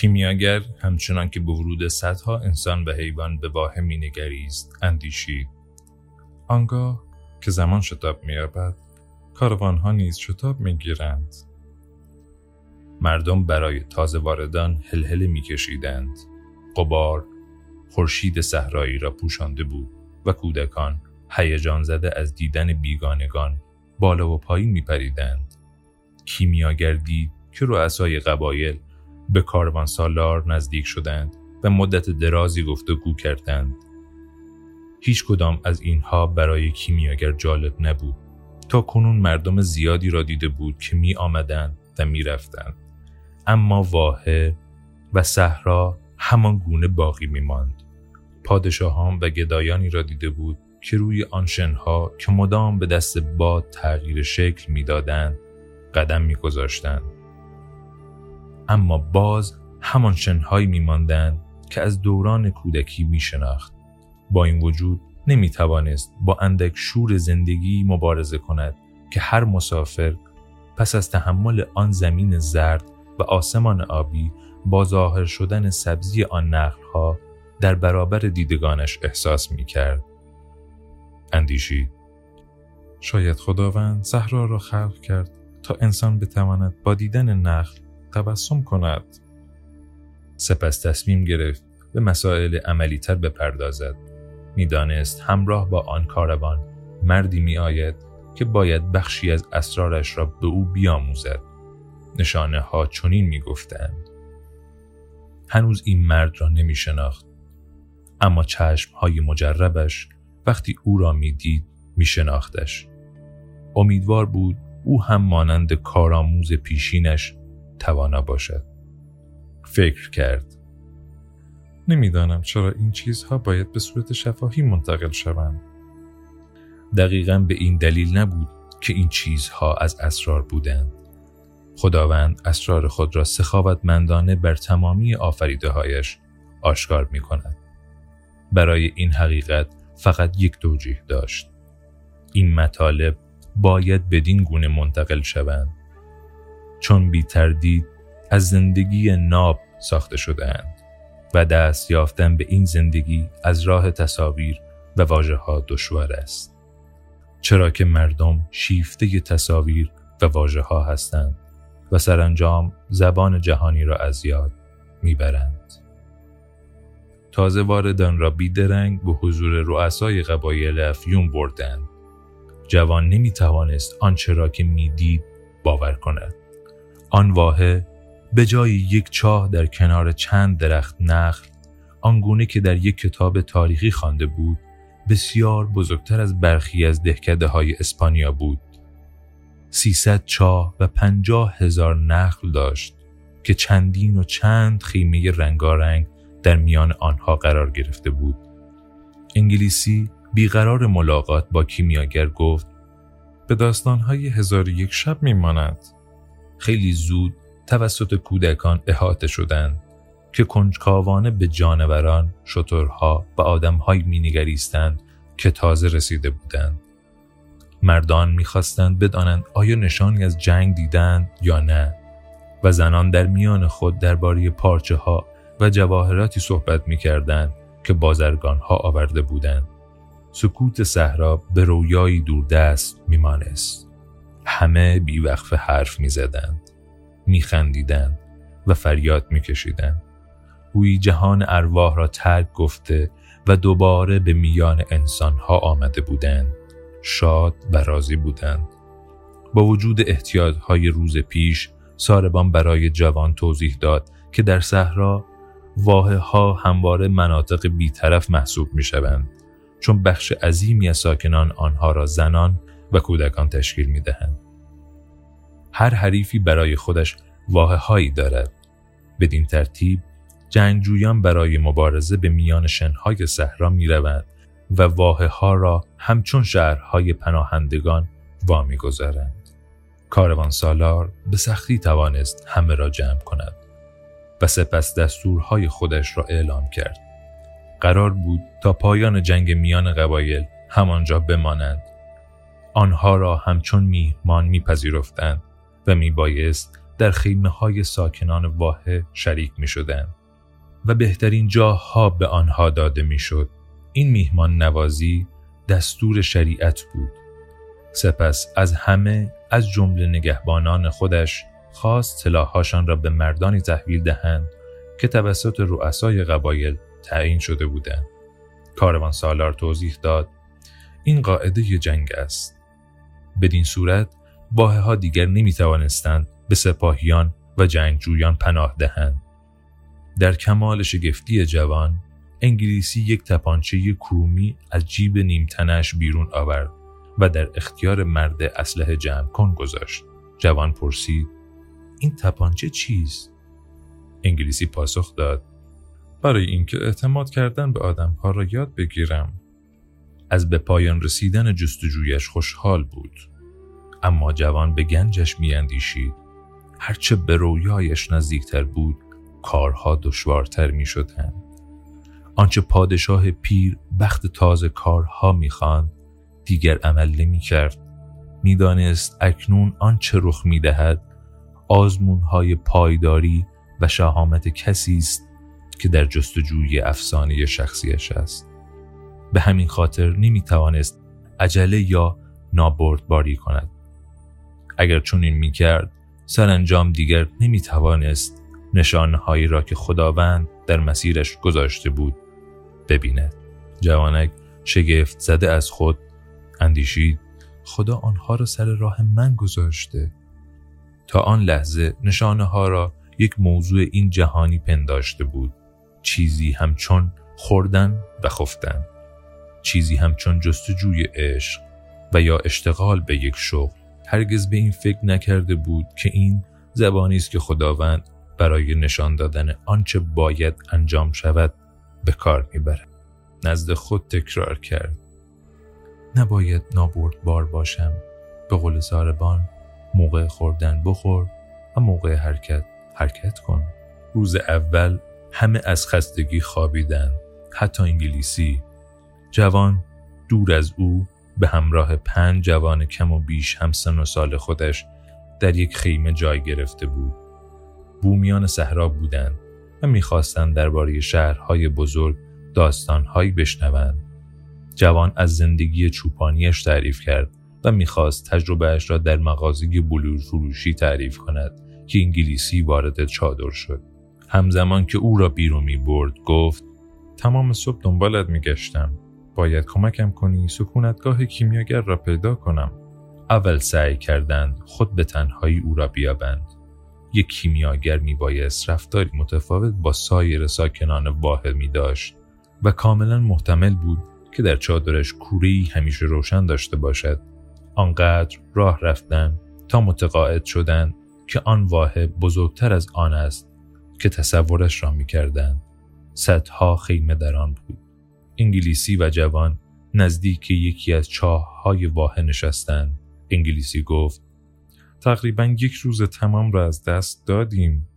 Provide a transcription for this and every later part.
کیمیاگر همچنان که به ورود صدها انسان و حیوان به واه مینگریست اندیشید آنگاه که زمان شتاب مییابد کاروانها نیز شتاب می‌گیرند. مردم برای تازه واردان هلهله میکشیدند. قبار خورشید صحرایی را پوشانده بود و کودکان هیجان زده از دیدن بیگانگان بالا و پایین میپریدند. کیمیاگر دید که رؤسای قبایل به کاروان سالار نزدیک شدند و مدت درازی گفتگو کردند هیچ کدام از اینها برای کیمیاگر جالب نبود تا کنون مردم زیادی را دیده بود که می آمدند و می رفتند. اما واحه و صحرا همان گونه باقی می ماند. پادشاهان و گدایانی را دیده بود که روی آن شنها که مدام به دست باد تغییر شکل می‌دادند قدم میگذاشتند اما باز همان شنهایی میماندند که از دوران کودکی میشناخت با این وجود نمی توانست با اندک شور زندگی مبارزه کند که هر مسافر پس از تحمل آن زمین زرد و آسمان آبی با ظاهر شدن سبزی آن نخلها در برابر دیدگانش احساس می کرد. اندیشید. شاید خداوند صحرا را خلق کرد تا انسان بتواند با دیدن نخل تبسم کند. سپس تصمیم گرفت به مسائل عملی تر بپردازد. می‌دانست همراه با آن کاروان مردی می آید که باید بخشی از اسرارش را به او بیاموزد. نشانه ها چنین می گفتند. هنوز این مرد را نمی شناخت. اما چشم های مجربش وقتی او را می‌دید میشناختش امیدوار بود او هم مانند کارآموز پیشینش توانا باشد فکر کرد نمی‌دانم چرا این چیزها باید به صورت شفاهی منتقل شوند دقیقا به این دلیل نبود که این چیزها از اسرار بودند خداوند اسرار خود را سخاوتمندانه بر تمامی آفریده هایش آشکار می کند. برای این حقیقت فقط یک توجیه داشت. این مطالب باید بدین گونه منتقل شوند. چون بی تردید از زندگی ناب ساخته شدهاند و دست یافتن به این زندگی از راه تصاویر و واجه ها دشوار است. چرا که مردم شیفته تصاویر و واجه ها هستند و سرانجام زبان جهانی را از یاد می‌برند. تازه واردان را بیدرنگ به حضور رؤسای قبایل افیون بردند. جوان نمی توانست آنچه را که می‌دید باور کند. آن واحه به جای یک چاه در کنار چند درخت نخل آنگونه که در یک کتاب تاریخی خوانده بود بسیار بزرگتر از برخی از دهکده های اسپانیا بود. سیصد چاه و پنجاه هزار نخل داشت که چندین و چند خیمه رنگارنگ در میان آنها قرار گرفته بود. انگلیسی بیقرار ملاقات با کیمیاگر گفت به داستانهای هزار یک شب میماند. خیلی زود توسط کودکان احاطه شدند که کنجکاوانه به جانوران، شترها و آدمهایی مینگریستند که تازه رسیده بودند. مردان می‌خواستند بدانند آیا نشانی از جنگ دیدند یا نه و زنان در میان خود درباره پارچه ها و جواهراتی صحبت می کردن که بازرگان ها آورده بودند. سکوت صحرا به رویایی دوردست می مانست. همه بیوقف حرف می زدند. می خندیدند و فریاد می کشیدند. گویی جهان ارواح را ترک گفته و دوباره به میان ها آمده بودند. شاد و راضی بودند. با وجود های روز پیش ساربان برای جوان توضیح داد که در صحرا واحه ها همواره مناطق بیطرف محسوب می شوند چون بخش عظیمی از ساکنان آنها را زنان و کودکان تشکیل می دهند. هر حریفی برای خودش واحه هایی دارد. بدین ترتیب جنگجویان برای مبارزه به میان شنهای صحرا می روند و واحه ها را همچون شهرهای پناهندگان وامی گذارند. کاروان سالار به سختی توانست همه را جمع کند. و سپس دستورهای خودش را اعلام کرد. قرار بود تا پایان جنگ میان قبایل همانجا بمانند. آنها را همچون میهمان میپذیرفتند و میبایست در خیمه های ساکنان واحه شریک می شدن و بهترین جاها به آنها داده می شد. این میهمان نوازی دستور شریعت بود. سپس از همه از جمله نگهبانان خودش خواست سلاحهاشان را به مردانی تحویل دهند که توسط رؤسای قبایل تعیین شده بودند. کاروان سالار توضیح داد این قاعده جنگ است. بدین صورت باه ها دیگر نمی توانستند به سپاهیان و جنگجویان پناه دهند. در کمال شگفتی جوان انگلیسی یک تپانچه کرومی از جیب نیمتنش بیرون آورد و در اختیار مرد اسلحه جمع کن گذاشت. جوان پرسید این تپانچه چیست؟ انگلیسی پاسخ داد برای اینکه اعتماد کردن به آدمها را یاد بگیرم. از به پایان رسیدن جستجویش خوشحال بود. اما جوان به گنجش میاندیشید. هرچه به رویایش نزدیکتر بود کارها دشوارتر می شدن. آنچه پادشاه پیر بخت تازه کارها می‌خواند دیگر عمل نمی کرد. می‌دانست اکنون آنچه رخ می دهد آزمون های پایداری و شهامت کسی است که در جستجوی افسانه شخصیش است. به همین خاطر نمی توانست عجله یا نابردباری کند. اگر چون این می کرد سرانجام دیگر نمی توانست نشانهایی را که خداوند در مسیرش گذاشته بود ببیند. جوانک شگفت زده از خود اندیشید خدا آنها را سر راه من گذاشته تا آن لحظه نشانه ها را یک موضوع این جهانی پنداشته بود چیزی همچون خوردن و خفتن چیزی همچون جستجوی عشق و یا اشتغال به یک شغل هرگز به این فکر نکرده بود که این زبانی است که خداوند برای نشان دادن آنچه باید انجام شود به کار می‌برد. نزد خود تکرار کرد. نباید نابرد بار باشم. به قول زاربان موقع خوردن بخور و موقع حرکت حرکت کن. روز اول همه از خستگی خوابیدن. حتی انگلیسی جوان دور از او به همراه پنج جوان کم و بیش همسن و سال خودش در یک خیمه جای گرفته بود. بومیان صحرا بودند و می‌خواستند درباره شهرهای بزرگ داستانهایی بشنوند. جوان از زندگی چوپانیش تعریف کرد و می‌خواست تجربهش را در مغازه بلور فروشی تعریف کند که انگلیسی وارد چادر شد. همزمان که او را بیرون می برد گفت تمام صبح دنبالت می گشتم. باید کمکم کنی سکونتگاه کیمیاگر را پیدا کنم. اول سعی کردند خود به تنهایی او را بیابند. یک کیمیاگر می بایست رفتاری متفاوت با سایر ساکنان واحد می داشت و کاملا محتمل بود که در چادرش کوری همیشه روشن داشته باشد. آنقدر راه رفتن تا متقاعد شدند که آن واحد بزرگتر از آن است که تصورش را می کردن. صدها خیمه در آن بود. انگلیسی و جوان نزدیک یکی از چاه های واحه نشستند. انگلیسی گفت تقریبا یک روز تمام را از دست دادیم.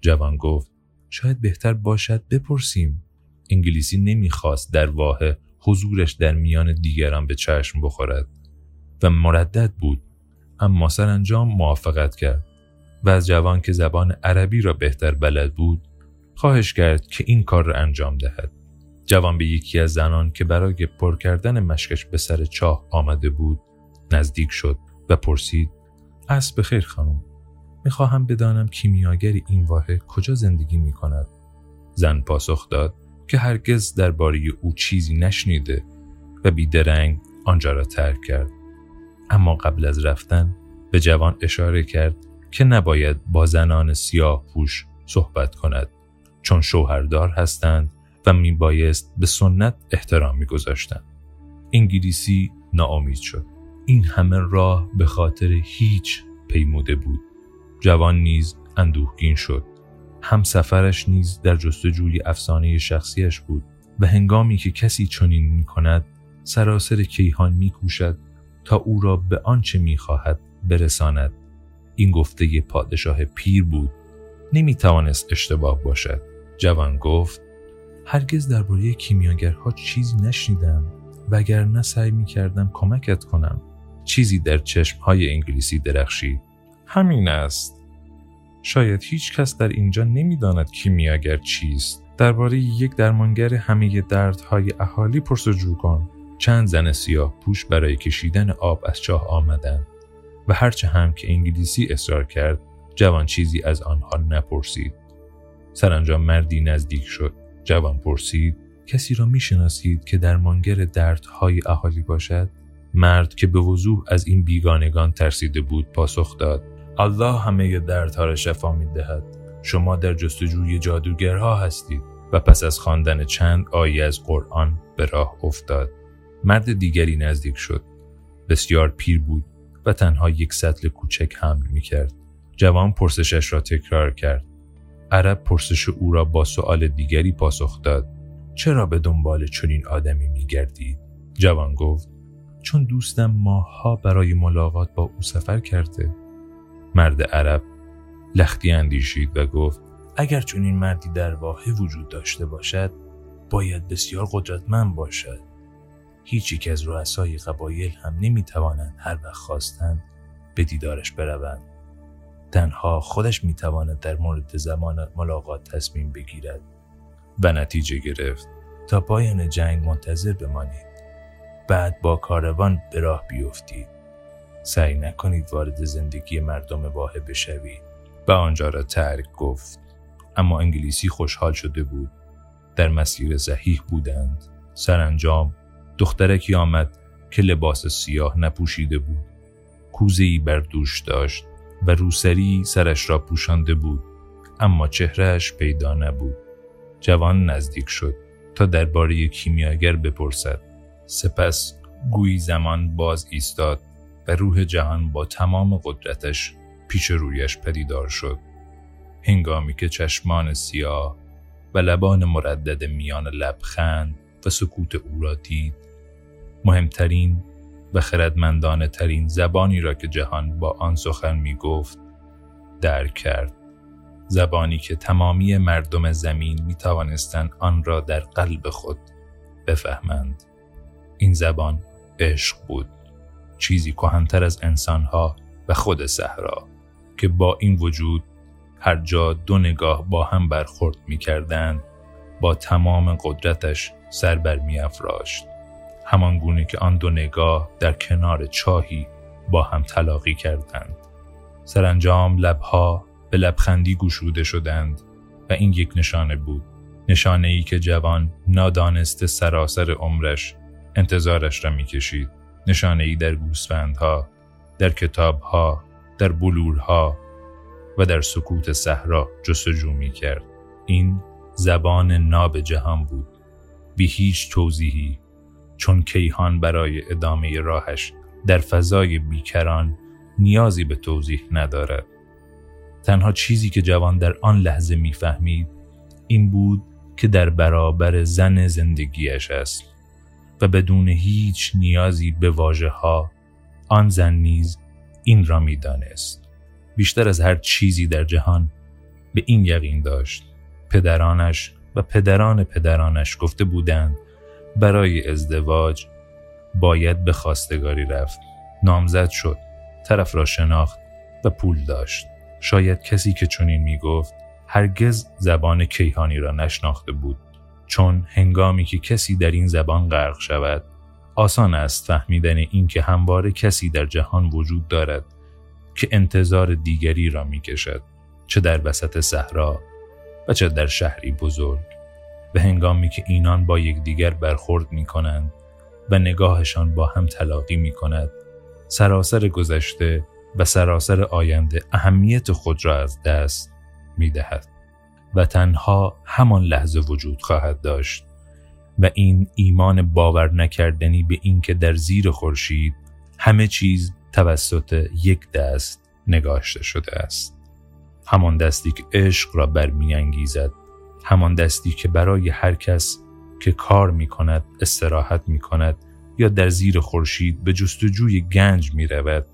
جوان گفت شاید بهتر باشد بپرسیم. انگلیسی نمی‌خواست در واحه حضورش در میان دیگران به چشم بخورد و مردد بود اما سرانجام موافقت کرد و از جوان که زبان عربی را بهتر بلد بود خواهش کرد که این کار را انجام دهد جوان به یکی از زنان که برای پر کردن مشکش به سر چاه آمده بود نزدیک شد و پرسید اسب خیر خانم می‌خواهم بدانم کیمیاگر این واحد کجا زندگی می کند زن پاسخ داد که هرگز درباره او چیزی نشنیده و بیدرنگ آنجا را ترک کرد. اما قبل از رفتن به جوان اشاره کرد که نباید با زنان سیاه پوش صحبت کند چون شوهردار هستند میبایست به سنت احترام میگذاشتند. انگلیسی ناامید شد. این همه راه به خاطر هیچ پیموده بود. جوان نیز اندوهگین شد. هم سفرش نیز در جستجوی افسانه شخصیش بود و هنگامی که کسی چنین می کند سراسر کیهان می کوشد تا او را به آنچه می خواهد برساند. این گفته پادشاه پیر بود. نمی توانست اشتباه باشد. جوان گفت هرگز درباره کیمیاگرها چیزی نشنیدم و اگر نه سعی می کردم کمکت کنم. چیزی در چشمهای انگلیسی درخشید. همین است. شاید هیچ کس در اینجا نمی‌داند کیمیاگر چیست. درباره یک درمانگر همه دردهای اهالی پرسجو کن. چند زن سیاه پوش برای کشیدن آب از چاه آمدند و هرچه هم که انگلیسی اصرار کرد جوان چیزی از آنها نپرسید. سرانجام مردی نزدیک شد. جوان پرسید کسی را می‌شناسید که درمانگر دردهای اهالی باشد مرد که به وضوح از این بیگانگان ترسیده بود پاسخ داد الله همه دردها را شفا می دهد. شما در جستجوی جادوگرها هستید و پس از خواندن چند آیه از قرآن به راه افتاد. مرد دیگری نزدیک شد. بسیار پیر بود و تنها یک سطل کوچک حمل می کرد. جوان پرسشش را تکرار کرد. عرب پرسش او را با سؤال دیگری پاسخ داد. چرا به دنبال چنین آدمی می گردید؟ جوان گفت چون دوستم ماها برای ملاقات با او سفر کرده. مرد عرب لختی اندیشید و گفت اگر چون این مردی در واقع وجود داشته باشد باید بسیار قدرتمند باشد هیچ یک از رؤسای قبایل هم نمی‌توانند هر وقت خواستند به دیدارش بروند تنها خودش می‌تواند در مورد زمان ملاقات تصمیم بگیرد و نتیجه گرفت تا پایان جنگ منتظر بمانید. بعد با کاروان به راه بیفتید. سعی نکنید وارد زندگی مردم واحد بشوید. و آنجا را ترک گفت. اما انگلیسی خوشحال شده بود. در مسیر صحیح بودند. سرانجام دخترکی آمد که لباس سیاه نپوشیده بود. کوزهای بر دوش داشت. و روسری سرش را پوشانده بود اما چهرهش پیدا نبود. جوان نزدیک شد تا درباره کیمیاگر بپرسد. سپس گویی زمان باز ایستاد و روح جهان با تمام قدرتش پیش رویش پدیدار شد. هنگامی که چشمان سیاه و لبان مردد میان لبخند و سکوت او را دید مهمترین و خردمندانه ترین زبانی را که جهان با آن سخن می گفت درک کرد زبانی که تمامی مردم زمین می توانستند آن را در قلب خود بفهمند این زبان عشق بود چیزی کهنتر از انسانها و خود صحرا که با این وجود هر جا دو نگاه با هم برخورد می کردن با تمام قدرتش سر بر می افراشت. همان گونه که آن دو نگاه در کنار چاهی با هم تلاقی کردند. سرانجام لبها به لبخندی گشوده شدند و این یک نشانه بود. نشانه ای که جوان نادانسته سراسر عمرش انتظارش را می‌کشید. نشانه ای در گوسفندها، در کتابها، در بلورها و در سکوت صحرا جستجو می کرد. این زبان ناب جهان بود. بی هیچ توضیحی چون کیهان برای ادامه راهش در فضای بیکران نیازی به توضیح ندارد. تنها چیزی که جوان در آن لحظه می‌فهمید این بود که در برابر زن زندگیش است و بدون هیچ نیازی به واژه ها آن زن نیز این را می‌دانست بیشتر از هر چیزی در جهان به این یقین داشت پدرانش و پدران پدرانش گفته بودند برای ازدواج باید به خواستگاری رفت. نامزد شد طرف را شناخت و پول داشت. شاید کسی که چنین می گفت هرگز زبان کیهانی را نشناخته بود. چون هنگامی که کسی در این زبان غرق شود آسان است فهمیدن اینکه همواره کسی در جهان وجود دارد که انتظار دیگری را می کشد چه در وسط صحرا و چه در شهری بزرگ. به هنگامی که اینان با یکدیگر برخورد می کنند و نگاهشان با هم تلاقی می کند سراسر گذشته و سراسر آینده اهمیت خود را از دست می دهد و تنها همان لحظه وجود خواهد داشت و این ایمان باور نکردنی به اینکه در زیر خورشید همه چیز توسط یک دست نگاشته شده است. همان دستی که عشق را برمیانگیزد همان دستی که برای هر کس که کار می کند استراحت می کند یا در زیر خورشید به جستجوی گنج می رود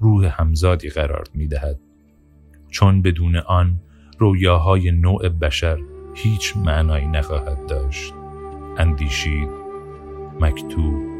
روح همزادی قرار می دهد چون بدون آن رویاهای نوع بشر هیچ معنایی نخواهد داشت. اندیشید مکتوب